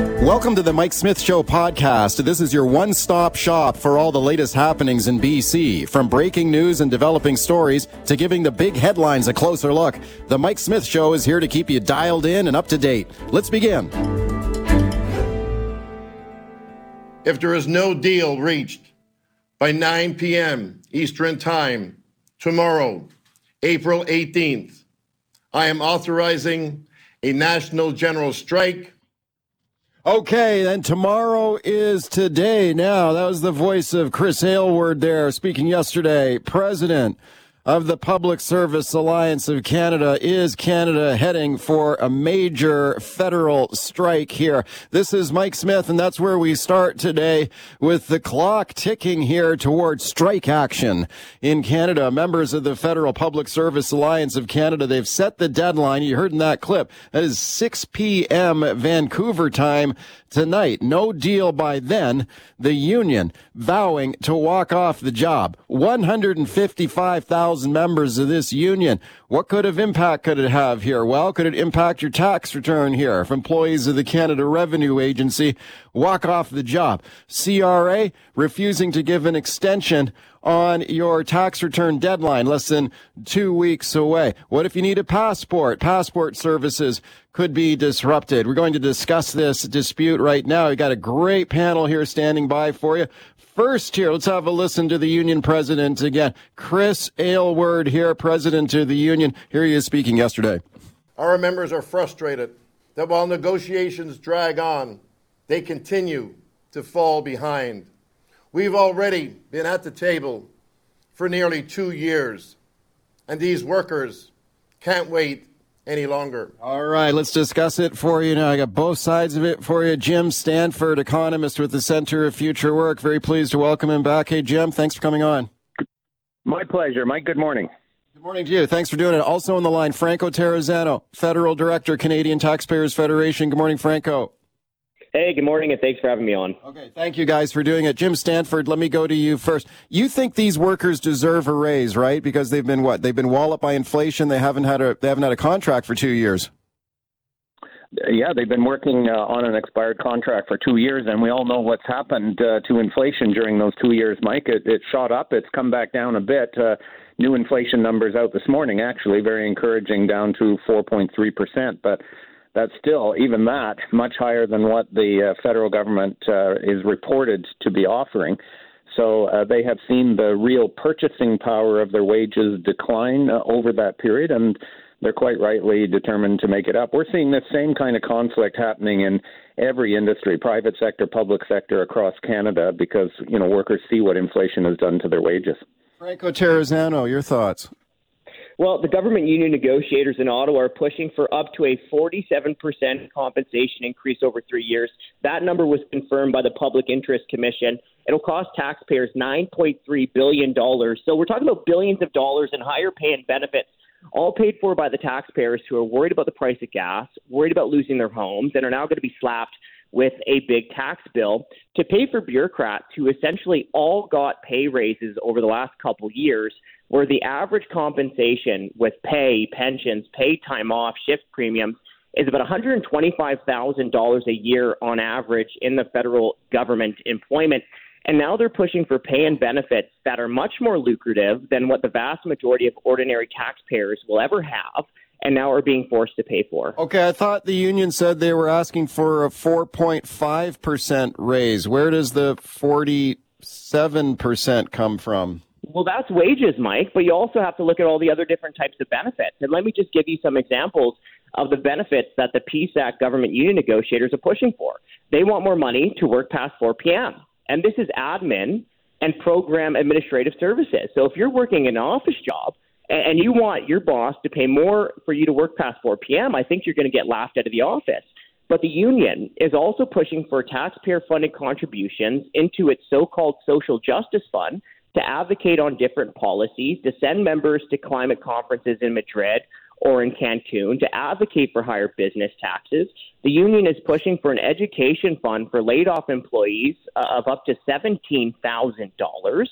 Welcome to the Mike Smith Show podcast. This is your one stop shop for all the latest happenings in BC. From breaking news and developing stories to giving the big headlines a closer look, the Mike Smith Show is here to keep you dialed in and up to date. Let's begin. If there is no deal reached by 9 p.m. Eastern Time tomorrow, April 18th, I am authorizing a national general strike Okay, then tomorrow is today. Now, that was the voice of Chris Aylward there speaking yesterday. President of the Public Service Alliance of Canada. Is Canada heading for a major federal strike here? This is Mike Smith, and that's where we start today with the clock ticking here towards strike action in Canada. Members of the Federal Public Service Alliance of Canada, they've set the deadline. You heard in that clip. That is 6 p.m. Vancouver time tonight. No deal by then. The union vowing to walk off the job. 155,000 members of this union. What kind of impact could it have here? Well, could it impact your tax return here if employees of the Canada Revenue Agency walk off the job? CRA refusing to give an extension on your tax return deadline, less than two weeks away. What if you need a passport? Passport services could be disrupted. We're going to discuss this dispute right now. We got a great panel here standing by for you. First, here, let's have a listen to the union president again. Chris Aylward here, president of the union. Here he is speaking yesterday. Our members are frustrated that while negotiations drag on, they continue to fall behind. We've already been at the table for nearly two years, and these workers can't wait any longer. All right, let's discuss it for you now. I got both sides of it for you. Jim Stanford, economist with the Center of Future Work. Very pleased to welcome him back. Hey, Jim, thanks for coming on. My pleasure, Mike. Good morning. Good morning to you. Thanks for doing it. Also on the line, Franco Terrazzano, Federal Director, Canadian Taxpayers Federation. Good morning, Franco. Hey, good morning, and thanks for having me on. Okay, thank you guys for doing it. Jim Stanford, let me go to you first. You think these workers deserve a raise, right? Because they've been what? They've been walloped by inflation. They haven't had a they haven't had a contract for two years. Yeah, they've been working uh, on an expired contract for two years, and we all know what's happened uh, to inflation during those two years, Mike. It, it shot up. It's come back down a bit. Uh, new inflation numbers out this morning, actually, very encouraging, down to 4.3 percent. But that's still, even that, much higher than what the uh, federal government uh, is reported to be offering. So uh, they have seen the real purchasing power of their wages decline uh, over that period, and they're quite rightly determined to make it up. We're seeing the same kind of conflict happening in every industry, private sector, public sector across Canada, because you know workers see what inflation has done to their wages. Franco Terrazzano, your thoughts? Well, the government union negotiators in Ottawa are pushing for up to a 47% compensation increase over three years. That number was confirmed by the Public Interest Commission. It'll cost taxpayers $9.3 billion. So we're talking about billions of dollars in higher pay and benefits, all paid for by the taxpayers who are worried about the price of gas, worried about losing their homes, and are now going to be slapped with a big tax bill to pay for bureaucrats who essentially all got pay raises over the last couple years, where the average compensation with pay, pensions, pay time off, shift premiums is about $125,000 a year on average in the federal government employment. And now they're pushing for pay and benefits that are much more lucrative than what the vast majority of ordinary taxpayers will ever have and now are being forced to pay for. Okay, I thought the union said they were asking for a 4.5% raise. Where does the 47% come from? Well, that's wages, Mike, but you also have to look at all the other different types of benefits. And let me just give you some examples of the benefits that the PSAC government union negotiators are pushing for. They want more money to work past 4 p.m. And this is admin and program administrative services. So if you're working an office job, and you want your boss to pay more for you to work past 4 p.m., I think you're going to get laughed out of the office. But the union is also pushing for taxpayer funded contributions into its so called social justice fund to advocate on different policies, to send members to climate conferences in Madrid or in Cancun, to advocate for higher business taxes. The union is pushing for an education fund for laid off employees uh, of up to $17,000,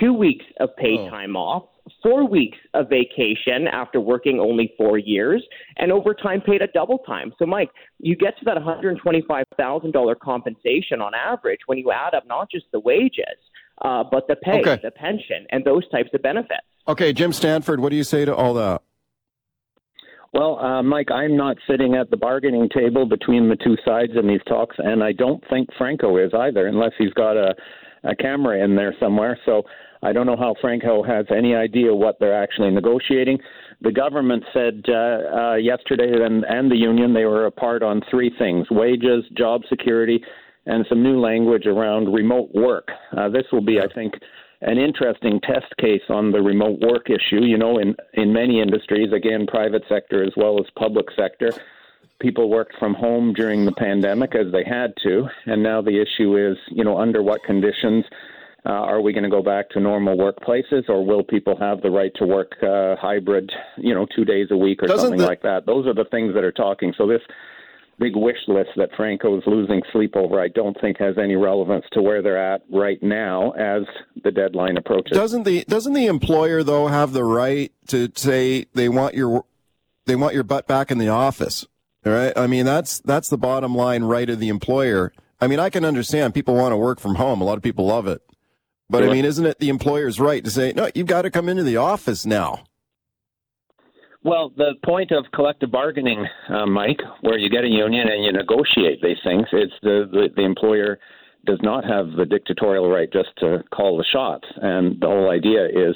two weeks of paid oh. time off, four weeks of vacation after working only four years, and overtime paid at double time. So, Mike, you get to that $125,000 compensation on average when you add up not just the wages, uh, but the pay, okay. the pension, and those types of benefits. Okay, Jim Stanford, what do you say to all that? Well, uh, Mike, I'm not sitting at the bargaining table between the two sides in these talks, and I don't think Franco is either, unless he's got a, a camera in there somewhere. So I don't know how Franco has any idea what they're actually negotiating. The government said uh, uh, yesterday, and, and the union, they were apart on three things wages, job security, and some new language around remote work. Uh, this will be, I think, an interesting test case on the remote work issue. You know, in, in many industries, again, private sector as well as public sector, people worked from home during the pandemic as they had to. And now the issue is, you know, under what conditions uh, are we going to go back to normal workplaces or will people have the right to work uh, hybrid, you know, two days a week or Doesn't something the- like that? Those are the things that are talking. So this big wish list that Franco is losing sleep over, I don't think has any relevance to where they're at right now as the deadline approaches. Doesn't the doesn't the employer though have the right to say they want your they want your butt back in the office? Right? I mean that's that's the bottom line right of the employer. I mean I can understand people want to work from home. A lot of people love it. But I mean isn't it the employer's right to say, "No, you've got to come into the office now." Well, the point of collective bargaining, uh, Mike, where you get a union and you negotiate these things, it's the, the, the employer does not have the dictatorial right just to call the shots. And the whole idea is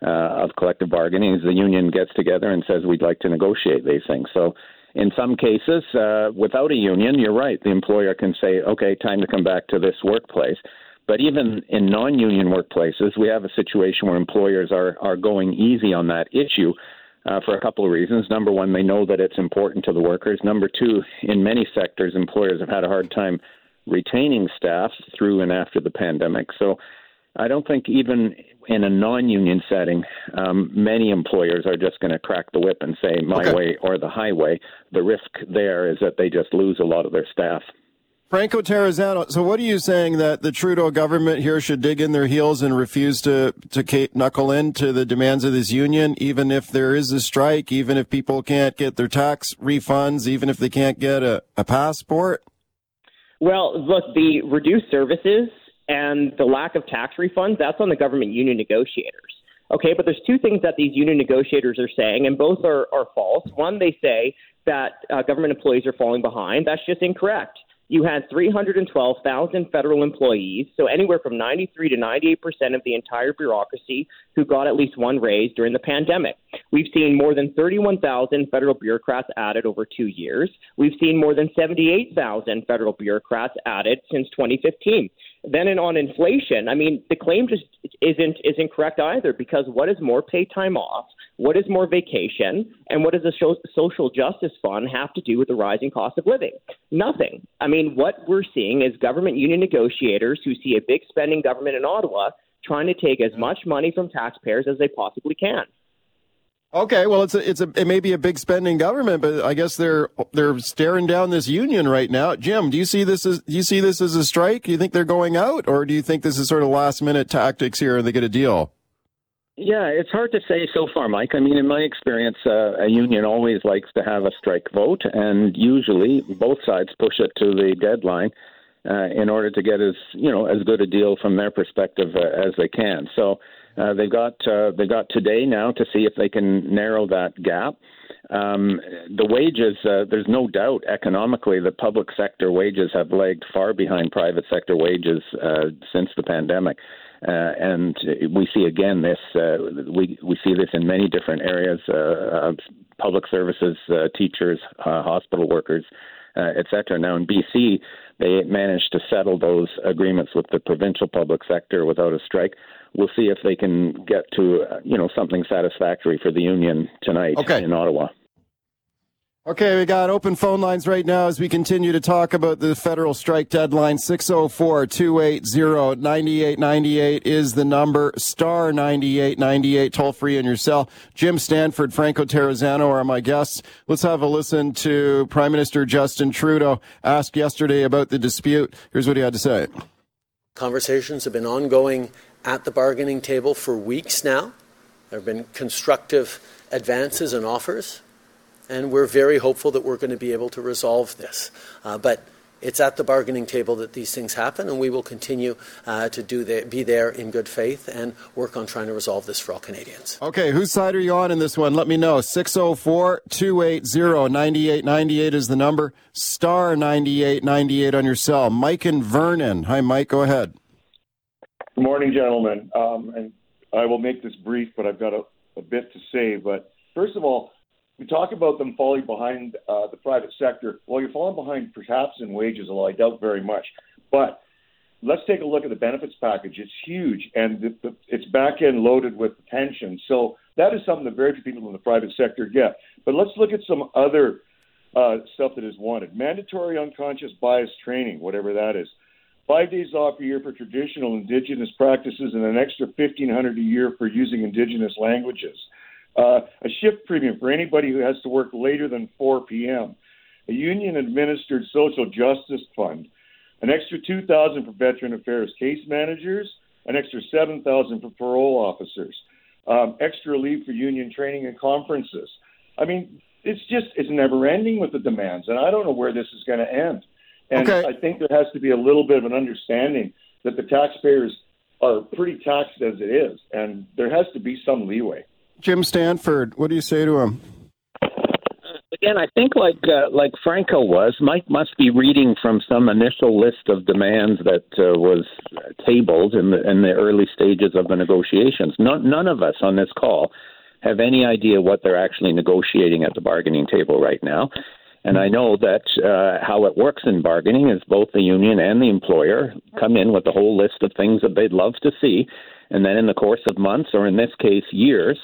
uh, of collective bargaining is the union gets together and says we'd like to negotiate these things. So in some cases, uh, without a union, you're right. The employer can say, okay, time to come back to this workplace. But even in non-union workplaces, we have a situation where employers are are going easy on that issue uh, for a couple of reasons. Number one, they know that it's important to the workers. Number two, in many sectors, employers have had a hard time retaining staff through and after the pandemic. So I don't think even in a non-union setting, um, many employers are just going to crack the whip and say my okay. way or the highway. The risk there is that they just lose a lot of their staff. Franco Terrazzano, so what are you saying that the Trudeau government here should dig in their heels and refuse to, to knuckle in to the demands of this union, even if there is a strike, even if people can't get their tax refunds, even if they can't get a, a passport? Well, look, the reduced services and the lack of tax refunds, that's on the government union negotiators. Okay, but there's two things that these union negotiators are saying, and both are, are false. One, they say that uh, government employees are falling behind. That's just incorrect you had 312,000 federal employees, so anywhere from 93 to 98 percent of the entire bureaucracy who got at least one raise during the pandemic. We've seen more than 31,000 federal bureaucrats added over two years. We've seen more than 78,000 federal bureaucrats added since 2015. Then in, on inflation, I mean, the claim just isn't isn't correct either because what is more paid time off? What is more vacation? And what does the social justice fund have to do with the rising cost of living? Nothing. I mean, what we're seeing is government union negotiators who see a big spending government in Ottawa trying to take as much money from taxpayers as they possibly can. Okay, well, it's a, it's a, it may be a big spending government, but I guess they're they're staring down this union right now. Jim, do you see this as do you see this as a strike? Do you think they're going out, or do you think this is sort of last minute tactics here and they get a deal? Yeah, it's hard to say so far, Mike. I mean, in my experience, uh, a union always likes to have a strike vote, and usually both sides push it to the deadline uh, in order to get as you know as good a deal from their perspective uh, as they can. So uh, they've got uh, they've got today now to see if they can narrow that gap. Um, the wages, uh, there's no doubt economically that public sector wages have lagged far behind private sector wages uh, since the pandemic. Uh, and we see again this uh, we we see this in many different areas uh, public services uh, teachers uh, hospital workers uh, etc now in BC they managed to settle those agreements with the provincial public sector without a strike. We'll see if they can get to you know something satisfactory for the union tonight okay. in Ottawa Okay, we got open phone lines right now as we continue to talk about the federal strike deadline. 604 280 9898 is the number. Star 9898, toll free in your cell. Jim Stanford, Franco Terrazzano are my guests. Let's have a listen to Prime Minister Justin Trudeau asked yesterday about the dispute. Here's what he had to say. Conversations have been ongoing at the bargaining table for weeks now. There have been constructive advances and offers, and we're very hopeful that we're going to be able to resolve this. Uh, but it's at the bargaining table that these things happen, and we will continue uh, to do the, be there in good faith and work on trying to resolve this for all Canadians. Okay, whose side are you on in this one? Let me know. 604 280 9898 is the number. Star 9898 on your cell. Mike and Vernon. Hi, Mike. Go ahead. Good morning, gentlemen. Um, and I will make this brief, but I've got a, a bit to say. But first of all, we talk about them falling behind uh, the private sector. Well, you're falling behind perhaps in wages, although I doubt very much. But let's take a look at the benefits package. It's huge, and the, the, it's back end loaded with pension. So that is something that very few people in the private sector get. But let's look at some other uh, stuff that is wanted. Mandatory unconscious bias training, whatever that is. Five days off a year for traditional Indigenous practices, and an extra fifteen hundred a year for using Indigenous languages uh, a shift premium for anybody who has to work later than 4 p.m., a union administered social justice fund, an extra 2000 for veteran affairs case managers, an extra 7000 for parole officers, um, extra leave for union training and conferences. I mean, it's just it's never ending with the demands, and I don't know where this is going to end. And okay. I think there has to be a little bit of an understanding that the taxpayers are pretty taxed as it is, and there has to be some leeway. Jim Stanford, what do you say to him? Again, I think like uh, like Franco was, Mike must be reading from some initial list of demands that uh, was tabled in the in the early stages of the negotiations. None, none of us on this call have any idea what they're actually negotiating at the bargaining table right now. And I know that uh, how it works in bargaining is both the union and the employer come in with a whole list of things that they'd love to see, and then in the course of months, or in this case, years,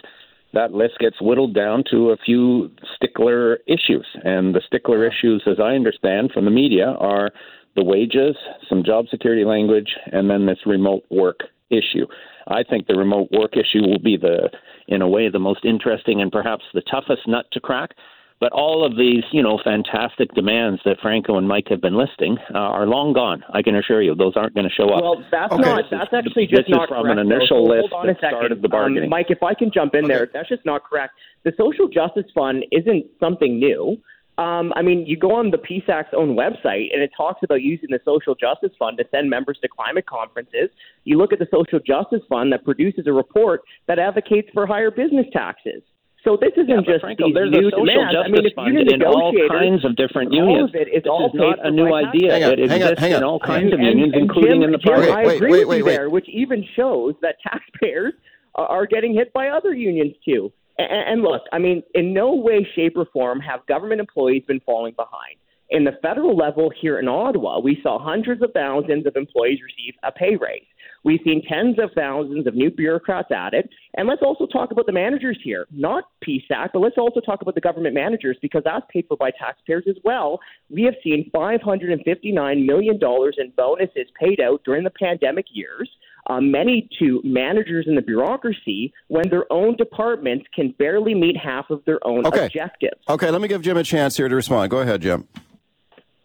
that list gets whittled down to a few stickler issues. And the stickler issues, as I understand from the media, are the wages, some job security language, and then this remote work issue. I think the remote work issue will be the, in a way, the most interesting and perhaps the toughest nut to crack but all of these, you know, fantastic demands that Franco and Mike have been listing uh, are long gone. I can assure you, those aren't going to show up. Well, that's okay. not. That's actually just this not from correct, an initial though. list hold on a that second. started the bargaining. Um, Mike, if I can jump in okay. there, that's just not correct. The Social Justice Fund isn't something new. Um, I mean, you go on the PSAC's own website and it talks about using the Social Justice Fund to send members to climate conferences. You look at the Social Justice Fund that produces a report that advocates for higher business taxes. So this isn't yeah, just Franco, these there's new a social demands. justice I mean, if fund union in all kinds of different unions. All of it is this all is not a new idea. Hang on, it hang on, exists hang on. in all kinds and, of unions, and, including Jim, in the Jim, private. I wait, agree wait, with wait, you wait. there, which even shows that taxpayers are getting hit by other unions too. And look, I mean, in no way, shape, or form have government employees been falling behind. In the federal level here in Ottawa, we saw hundreds of thousands of employees receive a pay raise. We've seen tens of thousands of new bureaucrats added. And let's also talk about the managers here, not PSAC, but let's also talk about the government managers because that's paid for by taxpayers as well. We have seen $559 million in bonuses paid out during the pandemic years. Uh, many to managers in the bureaucracy when their own departments can barely meet half of their own okay. objectives. Okay, let me give Jim a chance here to respond. Go ahead, Jim.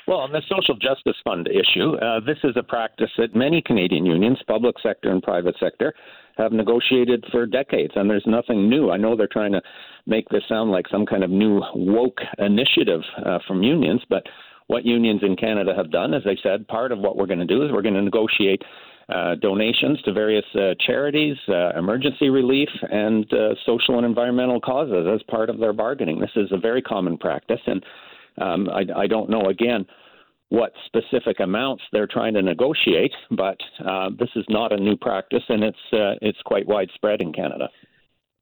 Well, on the social justice fund issue, uh, this is a practice that many Canadian unions, public sector and private sector, have negotiated for decades, and there's nothing new. I know they're trying to make this sound like some kind of new woke initiative uh, from unions, but what unions in Canada have done, as I said, part of what we're going to do is we're going to negotiate uh, donations to various uh, charities, uh, emergency relief, and uh, social and environmental causes as part of their bargaining. This is a very common practice, and um, I, I don't know again what specific amounts they're trying to negotiate, but uh, this is not a new practice, and it's uh, it's quite widespread in Canada.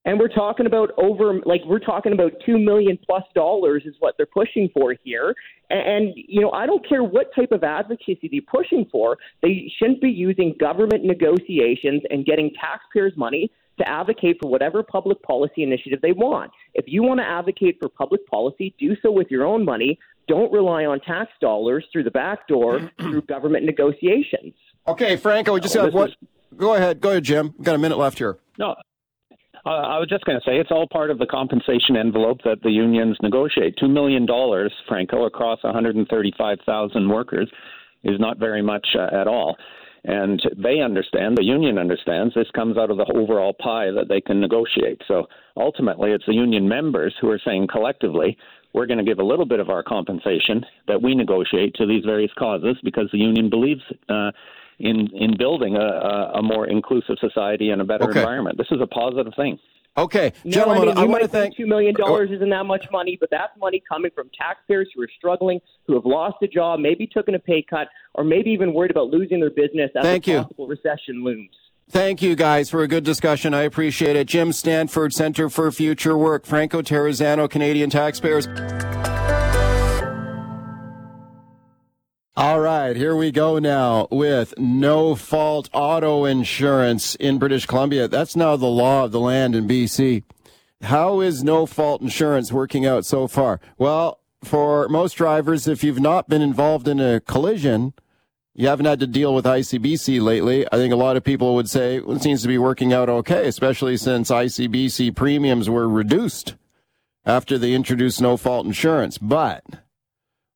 And we're talking about over, like we're talking about two million plus dollars is what they're pushing for here. And, and you know, I don't care what type of advocacy they're pushing for. They shouldn't be using government negotiations and getting taxpayers' money to advocate for whatever public policy initiative they want. If you want to advocate for public policy, do so with your own money. Don't rely on tax dollars through the back door through government negotiations. Okay, Franco, we just no, have what? Is... Go ahead, go ahead, Jim. We've got a minute left here. No, uh, I was just going to say it's all part of the compensation envelope that the unions negotiate. Two million dollars, Franco, across 135,000 workers is not very much uh, at all. And they understand, the union understands, this comes out of the overall pie that they can negotiate. So ultimately, it's the union members who are saying collectively, we're going to give a little bit of our compensation that we negotiate to these various causes because the union believes uh, in in building a, a, more inclusive society and a better okay. environment. This is a positive thing. Okay, gentlemen, I, mean, I want to thank two million oh, oh. dollars isn't that much money, but that's money coming from taxpayers who are struggling, who have lost a job, maybe taken a pay cut, or maybe even worried about losing their business as thank a you. possible recession looms. Thank you guys for a good discussion. I appreciate it. Jim Stanford, Center for Future Work, Franco Terrazzano, Canadian Taxpayers. All right, here we go now with no fault auto insurance in British Columbia. That's now the law of the land in BC. How is no fault insurance working out so far? Well, for most drivers, if you've not been involved in a collision, you haven't had to deal with ICBC lately. I think a lot of people would say well, it seems to be working out okay, especially since ICBC premiums were reduced after they introduced no fault insurance. But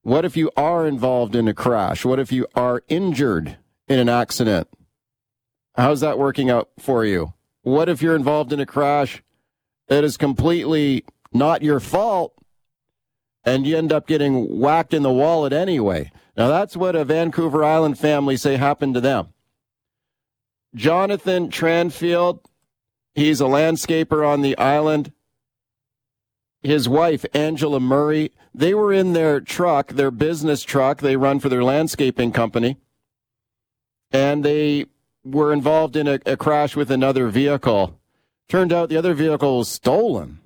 what if you are involved in a crash? What if you are injured in an accident? How's that working out for you? What if you're involved in a crash that is completely not your fault and you end up getting whacked in the wallet anyway? Now, that's what a Vancouver Island family say happened to them. Jonathan Tranfield, he's a landscaper on the island his wife, Angela Murray, they were in their truck, their business truck. They run for their landscaping company. And they were involved in a, a crash with another vehicle. Turned out the other vehicle was stolen.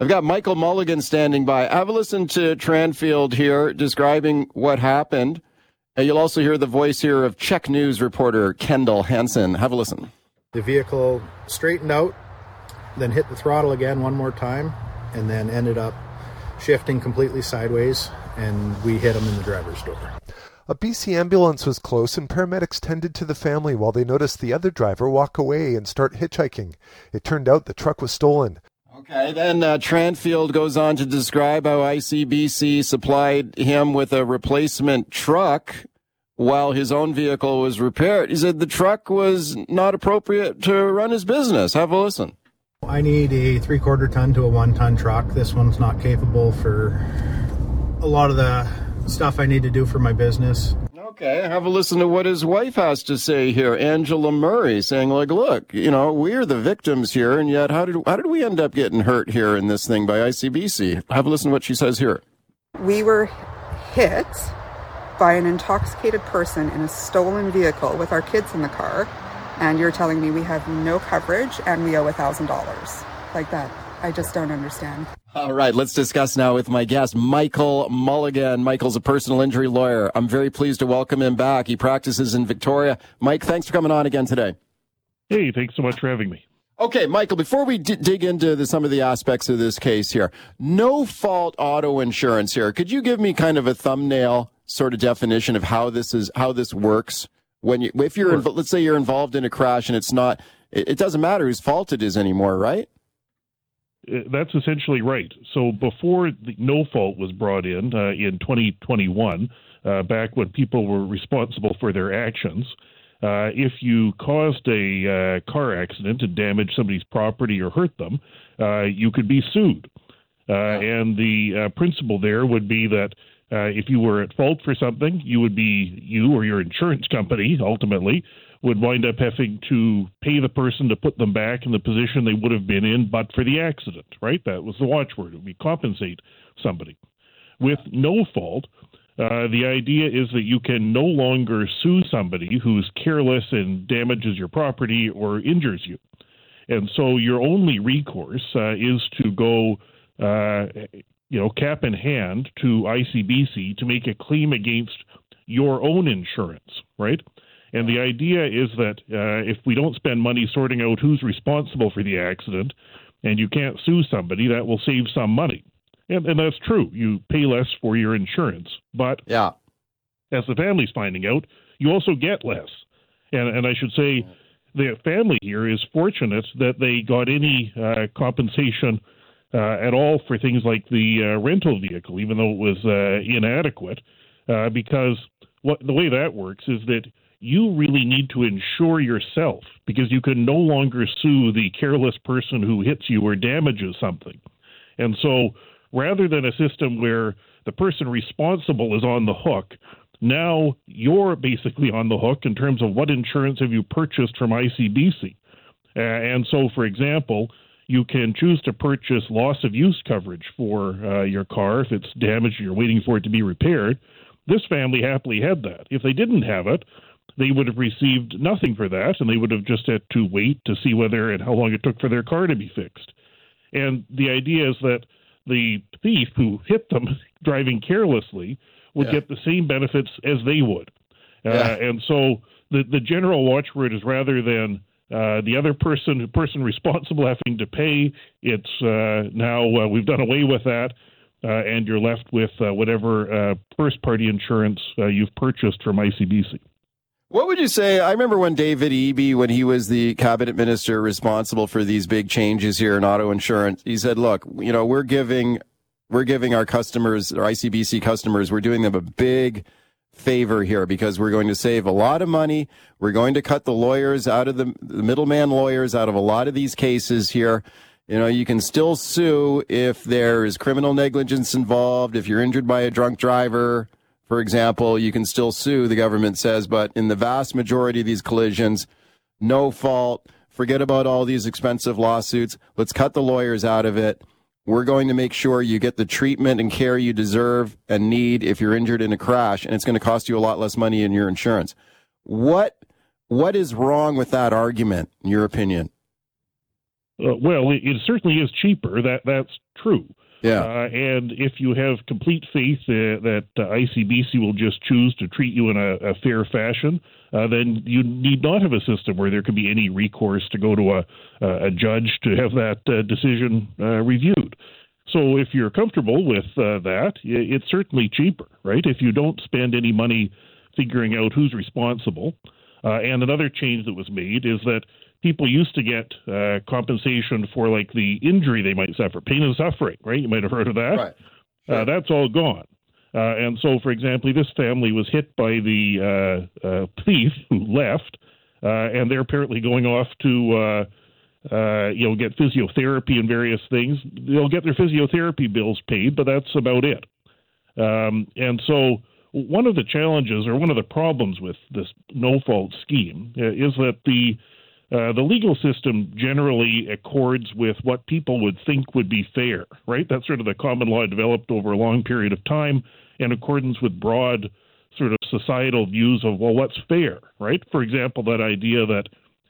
I've got Michael Mulligan standing by. Have a listen to Tranfield here describing what happened. And you'll also hear the voice here of CHEK News reporter Kendall Hansen. Have a listen. The vehicle straightened out then hit the throttle again one more time, and then ended up shifting completely sideways, and we hit him in the driver's door. A BC ambulance was close, and paramedics tended to the family while they noticed the other driver walk away and start hitchhiking. It turned out the truck was stolen. Okay, then uh, Tranfield goes on to describe how ICBC supplied him with a replacement truck while his own vehicle was repaired. He said the truck was not appropriate to run his business. Have a listen. I need a three quarter ton to a one ton truck. This one's not capable for a lot of the stuff I need to do for my business. Okay, have a listen to what his wife has to say here. Angela Murray saying, like, look, you know, we're the victims here, and yet how did how did we end up getting hurt here in this thing by ICBC? Have a listen to what she says here. We were hit by an intoxicated person in a stolen vehicle with our kids in the car and you're telling me we have no coverage and we owe a thousand dollars like that. I just don't understand. All right, let's discuss now with my guest, Michael Mulligan. Michael's a personal injury lawyer. I'm very pleased to welcome him back. He practices in Victoria. Mike, thanks for coming on again today. Hey, thanks so much for having me. Okay, Michael, before we d- dig into the, some of the aspects of this case here, no fault auto insurance here. Could you give me kind of a thumbnail sort of definition of how this is how this works? When you if you're sure. let's say you're involved in a crash and it's not it, it doesn't matter whose fault it is anymore, right? Uh, that's essentially right. So before the no fault was brought in uh, in 2021, uh, back when people were responsible for their actions, uh, if you caused a uh, car accident and damaged somebody's property or hurt them, uh, you could be sued. And the principle there would be that uh, if you were at fault for something, you would be you or your insurance company ultimately would wind up having to pay the person to put them back in the position they would have been in but for the accident, right? That was the watchword. It would be compensate somebody. With no fault, uh, the idea is that you can no longer sue somebody who's careless and damages your property or injures you. And so your only recourse uh, is to go uh, you know, cap in hand to ICBC to make a claim against your own insurance, right? And the idea is that uh, if we don't spend money sorting out who's responsible for the accident, and you can't sue somebody, that will save some money. And, and that's true. You pay less for your insurance, but yeah, as the family's finding out, you also get less. And, and I should say, the family here is fortunate that they got any uh, compensation at all for things like the uh, rental vehicle, even though it was uh, inadequate, uh, because what the way that works is that you really need to insure yourself because you can no longer sue the careless person who hits you or damages something. And so rather than a system where the person responsible is on the hook, now you're basically on the hook in terms of what insurance have you purchased from ICBC. Uh, and so, for example, you can choose to purchase loss of use coverage for uh, your car if it's damaged and you're waiting for it to be repaired. This family happily had that. If they didn't have it, they would have received nothing for that, and they would have just had to wait to see whether and how long it took for their car to be fixed. And the idea is that the thief who hit them driving carelessly would yeah. get the same benefits as they would. Uh, yeah. And so the the general watchword is rather than uh, the other person, person responsible, having to pay. It's uh, now uh, we've done away with that, uh, and you're left with uh, whatever first-party insurance you've purchased from ICBC. What would you say? I remember when David Eby, when he was the cabinet minister responsible for these big changes here in auto insurance, he said, "Look, you know, we're giving, we're giving our customers, our ICBC customers, we're doing them a big favor here because we're going to save a lot of money. We're going to cut the lawyers out of the, the middleman lawyers out of a lot of these cases here." You know, you can still sue if there is criminal negligence involved, if you're injured by a drunk driver, for example, you can still sue, the government says, but in the vast majority of these collisions, no fault. Forget about all these expensive lawsuits. Let's cut the lawyers out of it. We're going to make sure you get the treatment and care you deserve and need if you're injured in a crash, and it's going to cost you a lot less money in your insurance. What what is wrong with that argument, in your opinion? Uh, well, it, it, certainly is cheaper. That that's true. Yeah. Uh, and if you have complete faith uh, that uh, ICBC will just choose to treat you in a, a fair fashion, uh, then you need not have a system where there could be any recourse to go to a, a judge to have that uh, decision uh, reviewed. So if you're comfortable with that, it's certainly cheaper, right? If you don't spend any money figuring out who's responsible. and another change that was made is that people used to get uh, compensation for like the injury they might suffer, pain and suffering, right? You might have heard of that. Right. Sure. Uh, that's all gone. Uh, and so, for example, this family was hit by the uh, uh, thief who left, uh, and they're apparently going off to, you know, get physiotherapy and various things. They'll get their physiotherapy bills paid, but that's about it. Um, and so, one of the challenges or one of the problems with this no fault scheme is that the uh, the legal system generally accords with what people would think would be fair, right? That's sort of the common law developed over a long period of time in accordance with broad sort of societal views of, well, what's fair, right? For example, that idea that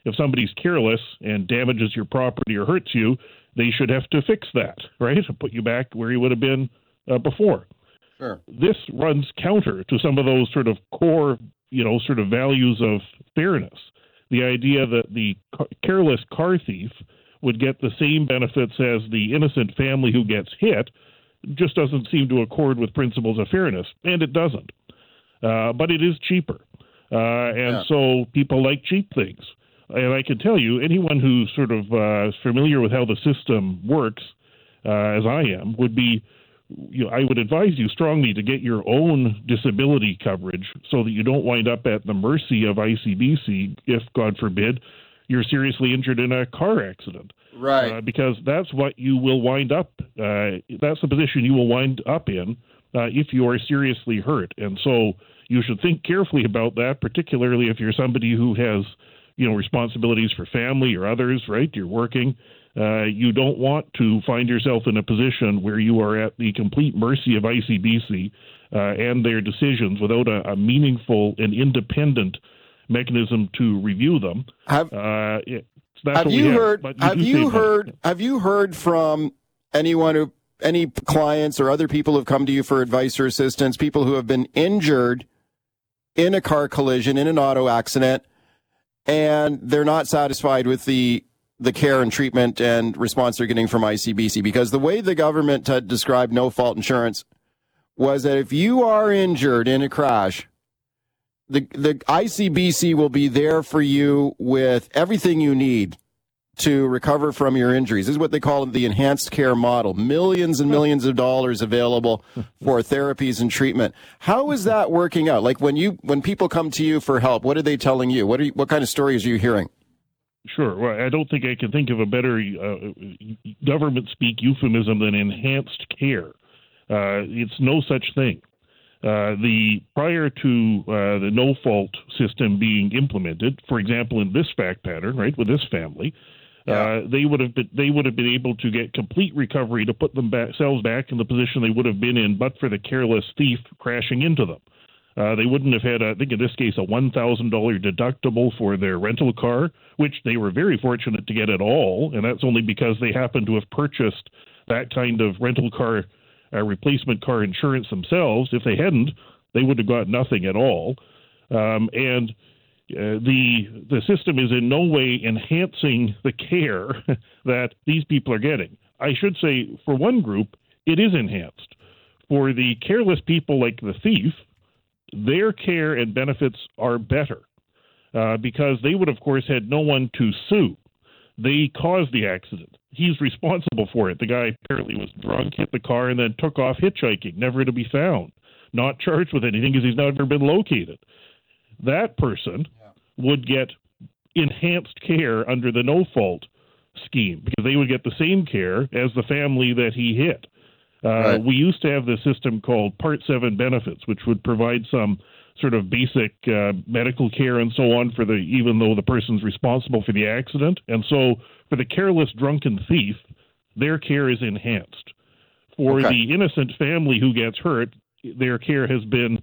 if somebody's careless and damages your property or hurts you, they should have to fix that, right? And put you back where you would have been uh, before. Sure. This runs counter to some of those sort of core, you know, sort of values of fairness the idea that the careless car thief would get the same benefits as the innocent family who gets hit just doesn't seem to accord with principles of fairness, and it doesn't. Uh, but it is cheaper, uh, and yeah. so people like cheap things. And I can tell you, anyone who's sort of uh, familiar with how the system works, uh, as I am, would be you know, I would advise you strongly to get your own disability coverage so that you don't wind up at the mercy of ICBC if, God forbid, you're seriously injured in a car accident. Right. Uh, because that's what you will wind up. Uh, that's the position you will wind up in uh, if you are seriously hurt. And so you should think carefully about that, particularly if you're somebody who has, you know, responsibilities for family or others. Right. You're working. Uh, you don't want to find yourself in a position where you are at the complete mercy of ICBC uh, and their decisions without a, a, meaningful and independent mechanism to review them. Have, uh, have you have, heard? You have you heard? Money. Have you heard from anyone who? Any clients or other people who've come to you for advice or assistance, people who have been injured in a car collision, in an auto accident, and they're not satisfied with the the care and treatment and response they're getting from ICBC because the way the government had described no fault insurance was that if you are injured in a crash, the the ICBC will be there for you with everything you need to recover from your injuries. This is what they call the enhanced care model. Millions and millions of dollars available for therapies and treatment. How is that working out? Like when you when people come to you for help, what are they telling you? What are you, what kind of stories are you hearing? Sure. Well, I don't think I can think of a better uh, government speak euphemism than enhanced care. Uh, it's no such thing. Uh, the prior to uh, the no fault system being implemented, for example, in this fact pattern, right, with this family, yeah. uh, they would have been they would have been able to get complete recovery to put themselves back in the position they would have been in, but for the careless thief crashing into them. Uh, they wouldn't have had, I think in this case, a $1,000 deductible for their rental car, which they were very fortunate to get at all. And that's only because they happened to have purchased that kind of rental car uh, replacement car insurance themselves. If they hadn't, they would have got nothing at all. Um, and uh, the the system is in no way enhancing the care that these people are getting. I should say, for one group, it is enhanced. For the careless people like the thief, their care and benefits are better uh, because they would, of course, had no one to sue. They caused the accident. He's responsible for it. The guy apparently was drunk, hit the car, and then took off hitchhiking, never to be found, not charged with anything because he's never been located. That person would get enhanced care under the no fault scheme because they would get the same care as the family that he hit. Uh, right. We used to have the system called Part 7 benefits, which would provide some sort of basic uh, medical care and so on for the even though the person's responsible for the accident. And so for the careless drunken thief, their care is enhanced. For okay. the innocent family who gets hurt, their care has been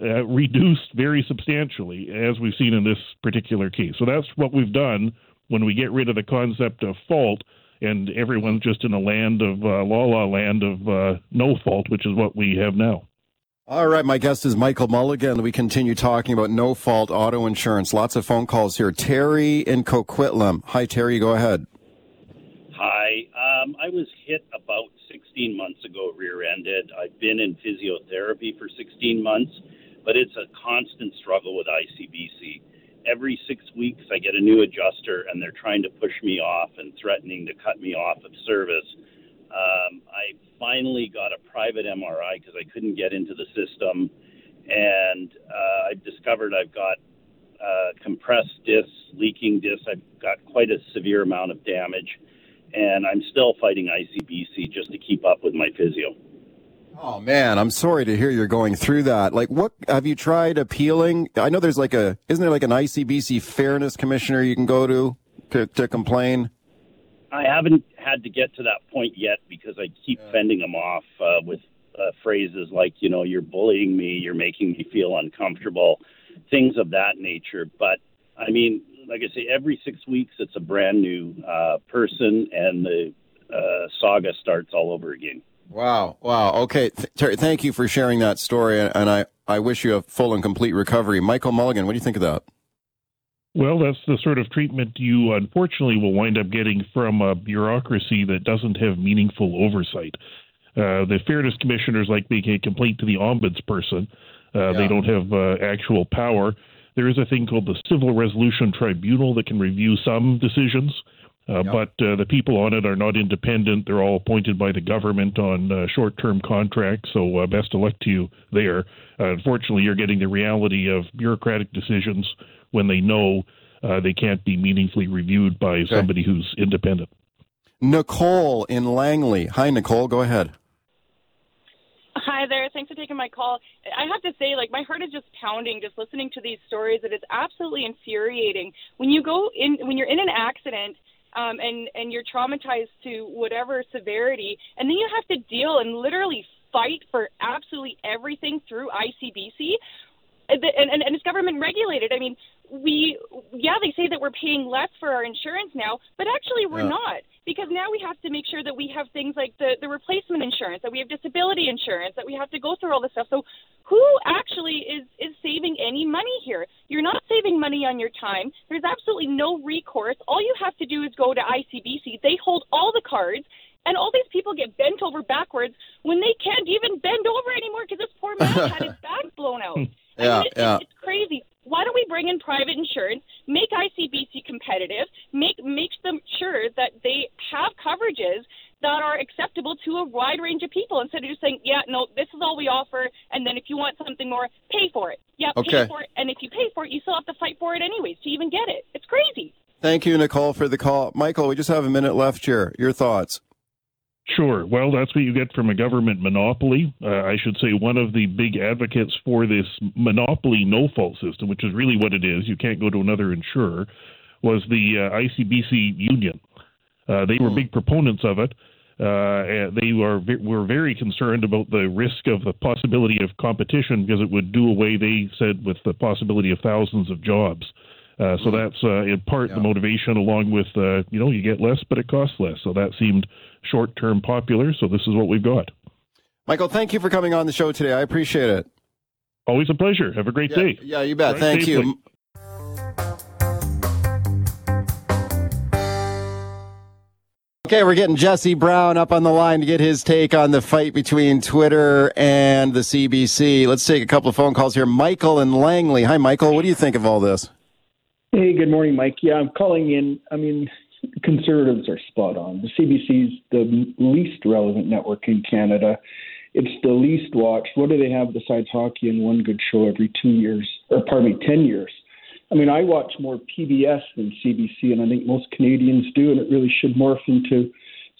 uh, reduced very substantially, as we've seen in this particular case. So that's what we've done when we get rid of the concept of fault and everyone's just in a land of uh, la la land of uh, no fault, which is what we have now. All right, my guest is Michael Mulligan. We continue talking about no fault auto insurance. Lots of phone calls here. Terry in Coquitlam. Hi, Terry. Go ahead. Hi. Um, I was hit about 16 months ago, rear ended. I've been in physiotherapy for 16 months, but it's a constant struggle with ICBC every six weeks I get a new adjuster and they're trying to push me off and threatening to cut me off of service. Um, I finally got a private MRI because I couldn't get into the system, and uh, I've discovered I've got uh, compressed discs, leaking discs. I've got quite a severe amount of damage, and I'm still fighting ICBC just to keep up with my physio. Oh man, I'm sorry to hear you're going through that. Like, what have you tried appealing? I know there's like a, isn't there like an ICBC fairness commissioner you can go to to, to complain? I haven't had to get to that point yet because I keep yeah. fending them off uh, with uh, phrases like, you know, you're bullying me, you're making me feel uncomfortable, things of that nature. But I mean, like I say, every six weeks it's a brand new uh, person, and the uh, saga starts all over again. Wow. Wow. Okay. Th- thank you for sharing that story. And I, I wish you a full and complete recovery. Michael Mulligan, what do you think of that? Well, that's the sort of treatment you unfortunately will wind up getting from a bureaucracy that doesn't have meaningful oversight. Uh, the fairness commissioners like make a complaint to the ombudsperson. Uh, yeah. They don't have uh, actual power. There is a thing called the Civil Resolution Tribunal that can review some decisions. Uh, yep. But uh, the people on it are not independent. They're all appointed by the government on uh, short term contracts. So, uh, best of luck to you there. Uh, unfortunately, you're getting the reality of bureaucratic decisions when they know uh, they can't be meaningfully reviewed by okay. somebody who's independent. Nicole in Langley. Hi, Nicole. Go ahead. Hi there. Thanks for taking my call. I have to say, like, my heart is just pounding just listening to these stories. It is absolutely infuriating. When you go in, when you're in an accident um, and and you're traumatized to whatever severity, and then you have to deal and literally fight for absolutely everything through ICBC, and, and, and it's government regulated. I mean, we yeah they say that we're paying less for our insurance now, but actually we're yeah. not because now we have to make sure that we have things like the the replacement insurance, that we have disability insurance, that we have to go through all this stuff. So who actually is is saving any money here? You're not saving money on your time. There's absolutely no recourse. All you have to do is go to ICBC. They hold all the cards. And all these people get bent over backwards when they can't even bend over anymore because this poor man had his back blown out. yeah, I mean, it, yeah. It's crazy why don't we bring in private insurance, make ICBC competitive, make make them sure that they have coverages that are acceptable to a wide range of people instead of just saying, yeah, no, this is all we offer, and then if you want something more, pay for it. Yeah, okay. pay for it, and if you pay for it, you still have to fight for it anyways to even get it. It's crazy. Thank you, Nicole, for the call. Michael, we just have a minute left here. Your thoughts? Sure. Well, that's what you get from a government monopoly. Uh, I should say one of the big advocates for this monopoly no fault system, which is really what it is, you can't go to another insurer, was the uh, ICBC union. Uh, they were big proponents of it. Uh, they were were very concerned about the risk of the possibility of competition because it would do away, they said, with the possibility of thousands of jobs. Uh, so that's uh, in part the motivation, along with uh, you know you get less, but it costs less. So that seemed short term popular. So this is what we've got. Michael, thank you for coming on the show today. I appreciate it. Always a pleasure. Have a great Yeah, day. yeah, you bet. Drive Thank safely. you. Okay, we're getting Jesse Brown up on the line to get his take on the fight between Twitter and the CBC. Let's take a couple of phone calls here. Michael and Langley. Hi, Michael. What do you think of all this? Hey, good morning, Mike. Yeah, I'm calling in. I mean, conservatives are spot on. The CBC's the least relevant network in Canada. It's the least watched. What do they have besides hockey and one good show every two years, or pardon me, 10 years? I mean, I watch more PBS than CBC, and I think most Canadians do, and it really should morph into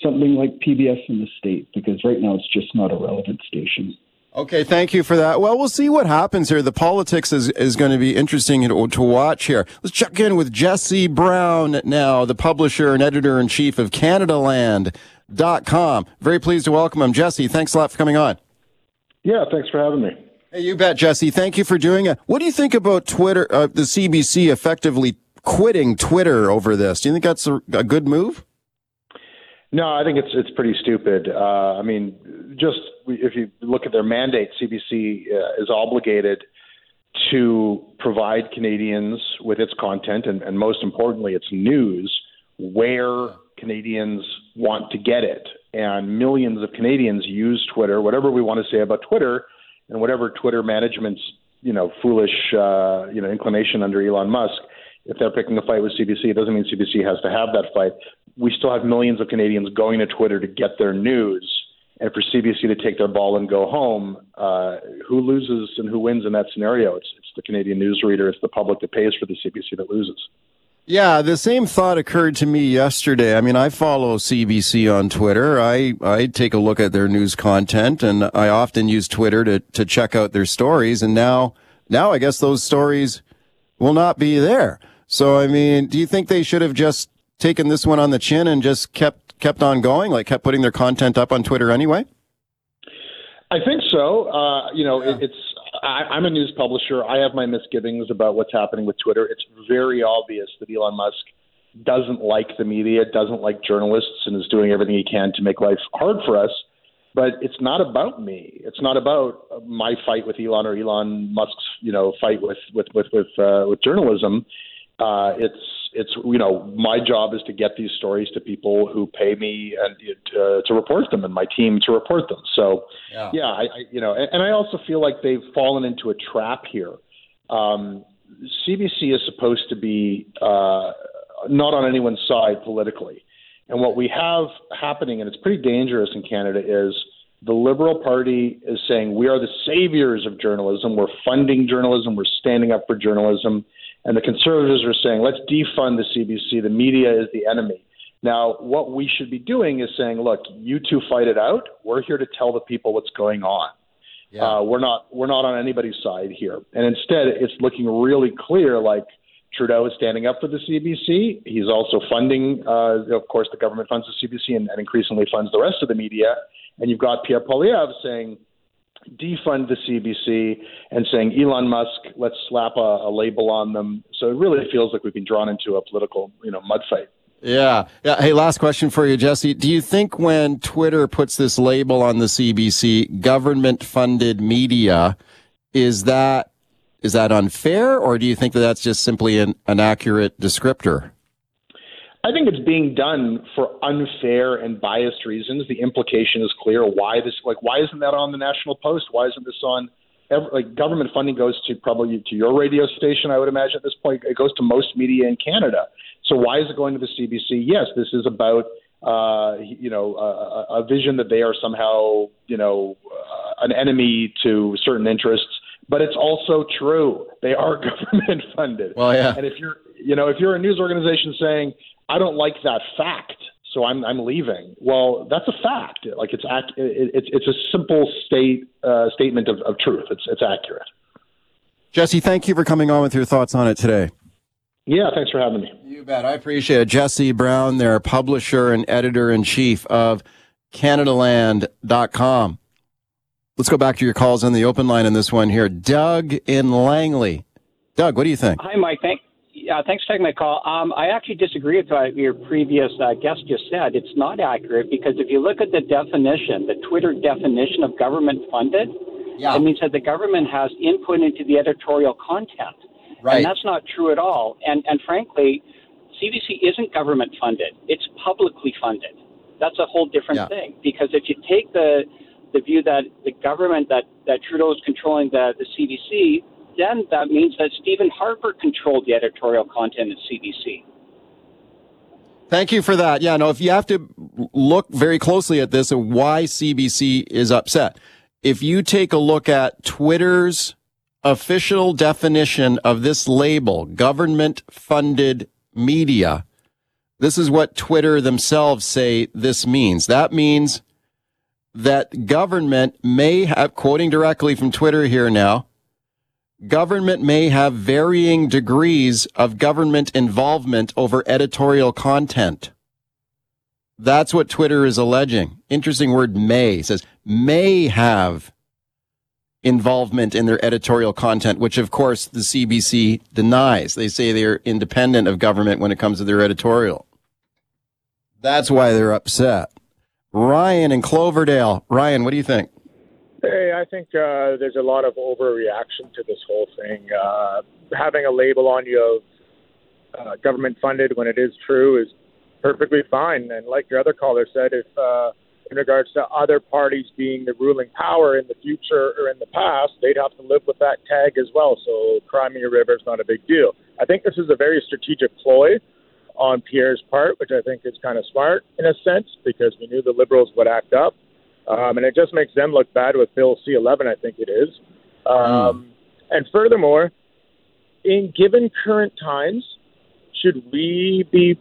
something like PBS in the state because right now it's just not a relevant station. Okay, thank you for that. Well, we'll see what happens here. The politics is, is going to be interesting to, to watch here. Let's check in with Jesse Brown now, the publisher and editor in chief of CanadaLand.com. Very pleased to welcome him. Jesse, thanks a lot for coming on. Yeah, thanks for having me. Hey, you bet, Jesse. Thank you for doing it. What do you think about Twitter, uh, the CBC effectively quitting Twitter over this? Do you think that's a, a good move? No, I think it's it's pretty stupid. Uh, I mean, just if you look at their mandate, CBC uh, is obligated to provide Canadians with its content and, and most importantly, its news where Canadians want to get it. And millions of Canadians use Twitter. Whatever we want to say about Twitter, and whatever Twitter management's you know foolish uh, you know inclination under Elon Musk, if they're picking a fight with CBC, it doesn't mean CBC has to have that fight. We still have millions of Canadians going to Twitter to get their news, and for CBC to take their ball and go home, uh, who loses and who wins in that scenario? It's it's the Canadian newsreader, it's the public that pays for the CBC that loses. Yeah, the same thought occurred to me yesterday. I mean, I follow CBC on Twitter. I, I take a look at their news content and I often use Twitter to, to check out their stories. And now, now I guess those stories will not be there. So, I mean, do you think they should have just taken this one on the chin and just kept, kept on going, like kept putting their content up on Twitter anyway? I think so. Uh, you know, it, it's. I, I'm a news publisher. I have my misgivings about what's happening with Twitter. It's very obvious that Elon Musk doesn't like the media, doesn't like journalists, and is doing everything he can to make life hard for us. But it's not about me. It's not about my fight with Elon or Elon Musk's, you know, fight with with with with, uh, with journalism. Uh, it's it's you know my job is to get these stories to people who pay me and uh, to report them and my team to report them. So Yeah. yeah, I, I you know, and, and I also feel like they've fallen into a trap here. Um, CBC is supposed to be uh, not on anyone's side politically, and what we have happening, and it's pretty dangerous in Canada, is the Liberal Party is saying we are the saviors of journalism. We're funding journalism. We're standing up for journalism. And the Conservatives are saying, let's defund the CBC. The media is the enemy. Now, what we should be doing is saying, look, you two fight it out. We're here to tell the people what's going on. Uh, we're not we're not on anybody's side here. And instead, it's looking really clear like Trudeau is standing up for the CBC. He's also funding, uh, of course, the government funds the CBC and, and increasingly funds the rest of the media. And you've got Pierre Poilievre saying, defund the CBC and saying Elon Musk, let's slap a, a label on them. So it really feels like we've been drawn into a political, you know, mud fight. Yeah. Yeah. Hey, last question for you, Jesse. Do you think when Twitter puts this label on the CBC, government funded media, is that is that unfair, or do you think that that's just simply an, an accurate descriptor? I think it's being done for unfair and biased reasons. The implication is clear. Why this? Like, why isn't that on the National Post? Why isn't this on? Every, like, government funding goes to probably to your radio station. I would imagine at this point it goes to most media in Canada. So why is it going to the CBC? Yes, this is about uh, you know a, a vision that they are somehow you know uh, an enemy to certain interests. but it's also true. They are government funded. Well, yeah. And if you're, you know, if you're a news organization saying, I don't like that fact, so I'm I'm leaving. Well, that's a fact. Like it's act, it's it's a simple state uh, statement of, of truth. It's it's accurate. Jesse, thank you for coming on with your thoughts on it today. Yeah, thanks for having me. You bet. I appreciate it. Jesse Brown, their publisher and editor in chief of CanadaLand.com. Let's go back to your calls on the open line in this one here. Doug in Langley. Doug, what do you think? Hi, Mike. Thank, uh, thanks for taking my call. Um, I actually disagree with what your previous uh, guest just said. It's not accurate because if you look at the definition, the Twitter definition of government funded, yeah. it means that the government has input into the editorial content. Right. And that's not true at all. And, and frankly, CBC isn't government funded, it's publicly funded. That's a whole different Yeah. thing because if you take the the view that the government that, that Trudeau is controlling the, the CBC, then that means that Stephen Harper controlled the editorial content at CBC. Thank you for that. Yeah, no, if you have to look very closely at this and why CBC is upset. If you take a look at Twitter's official definition of this label, government funded media, this is what Twitter themselves say this means. That means that government may have, quoting directly from Twitter here now, government may have varying degrees of government involvement over editorial content. That's what Twitter is alleging. Interesting word may It says may have involvement in their editorial content, which of course the CBC denies. They say they're independent of government when it comes to their editorial. That's why they're upset. Ryan in Cloverdale. Ryan, what do you think? Hey, I think uh, there's a lot of overreaction to this whole thing. Uh, having a label on you of uh, government funded when it is true is perfectly fine. And like your other caller said, if uh, in regards to other parties being the ruling power in the future or in the past, they'd have to live with that tag as well. So Crimea River is not a big deal. I think this is a very strategic ploy on Pierre's part, which I think is kind of smart in a sense because we knew the Liberals would act up. Um, and it just makes them look bad with Bill C 11, I think it is. Um, And furthermore, in given current times, should we be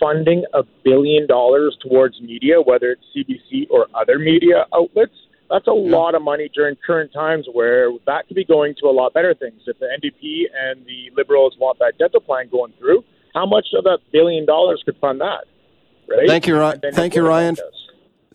funding a billion dollars towards media, whether it's CBC or other media outlets? That's a lot of money during current times where that could be going to a lot better things. If the NDP and the Liberals want that dental plan going through, how much of that billion dollars could fund that? Right? Thank you, Ryan. Thank you, Ryan. this?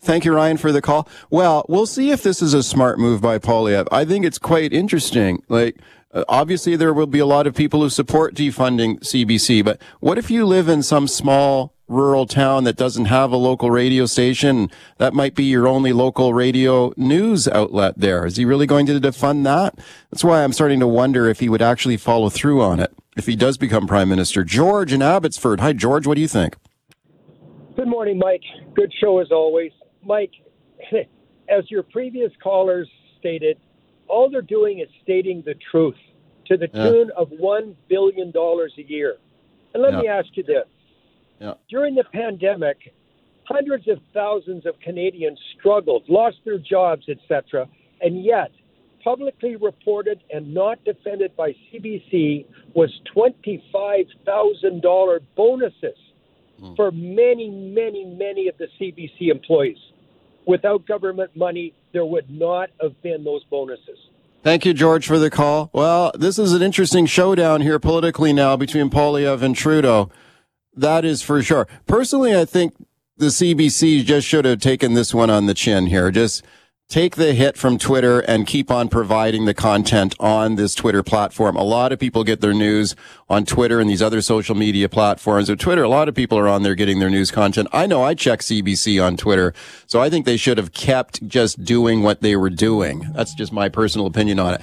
Thank you, Ryan, for the call. Well, we'll see if this is a smart move by Poilievre. I think it's quite interesting. Like, uh, obviously, there will be a lot of people who support defunding CBC, but what if you live in some small rural town that doesn't have a local radio station? That might be your only local radio news outlet there. Is he really going to defund that? That's why I'm starting to wonder if he would actually follow through on it if he does become prime minister. George in Abbotsford. Hi, George. What do you think? Good morning, Mike. Good show as always. Mike, as your previous callers stated, all they're doing is stating the truth to the Yeah. tune of $1 billion a year. And let me ask you this. Yeah. During the pandemic, hundreds of thousands of Canadians struggled, lost their jobs, etc. And yet, publicly reported and not defended by CBC was $25,000 bonuses Mm. for many, many, many of the CBC employees. Without government money, there would not have been those bonuses. Thank you, George, for the call. Well, this is an interesting showdown here politically now between Poilievre and Trudeau. That is for sure. Personally, I think the CBC just should have taken this one on the chin here. Just take the hit from Twitter and keep on providing the content on this Twitter platform. A lot of people get their news on Twitter and these other social media platforms. With Twitter, a lot of people are on there getting their news content. I know I check CBC on Twitter, so I think they should have kept just doing what they were doing. That's just my personal opinion on it.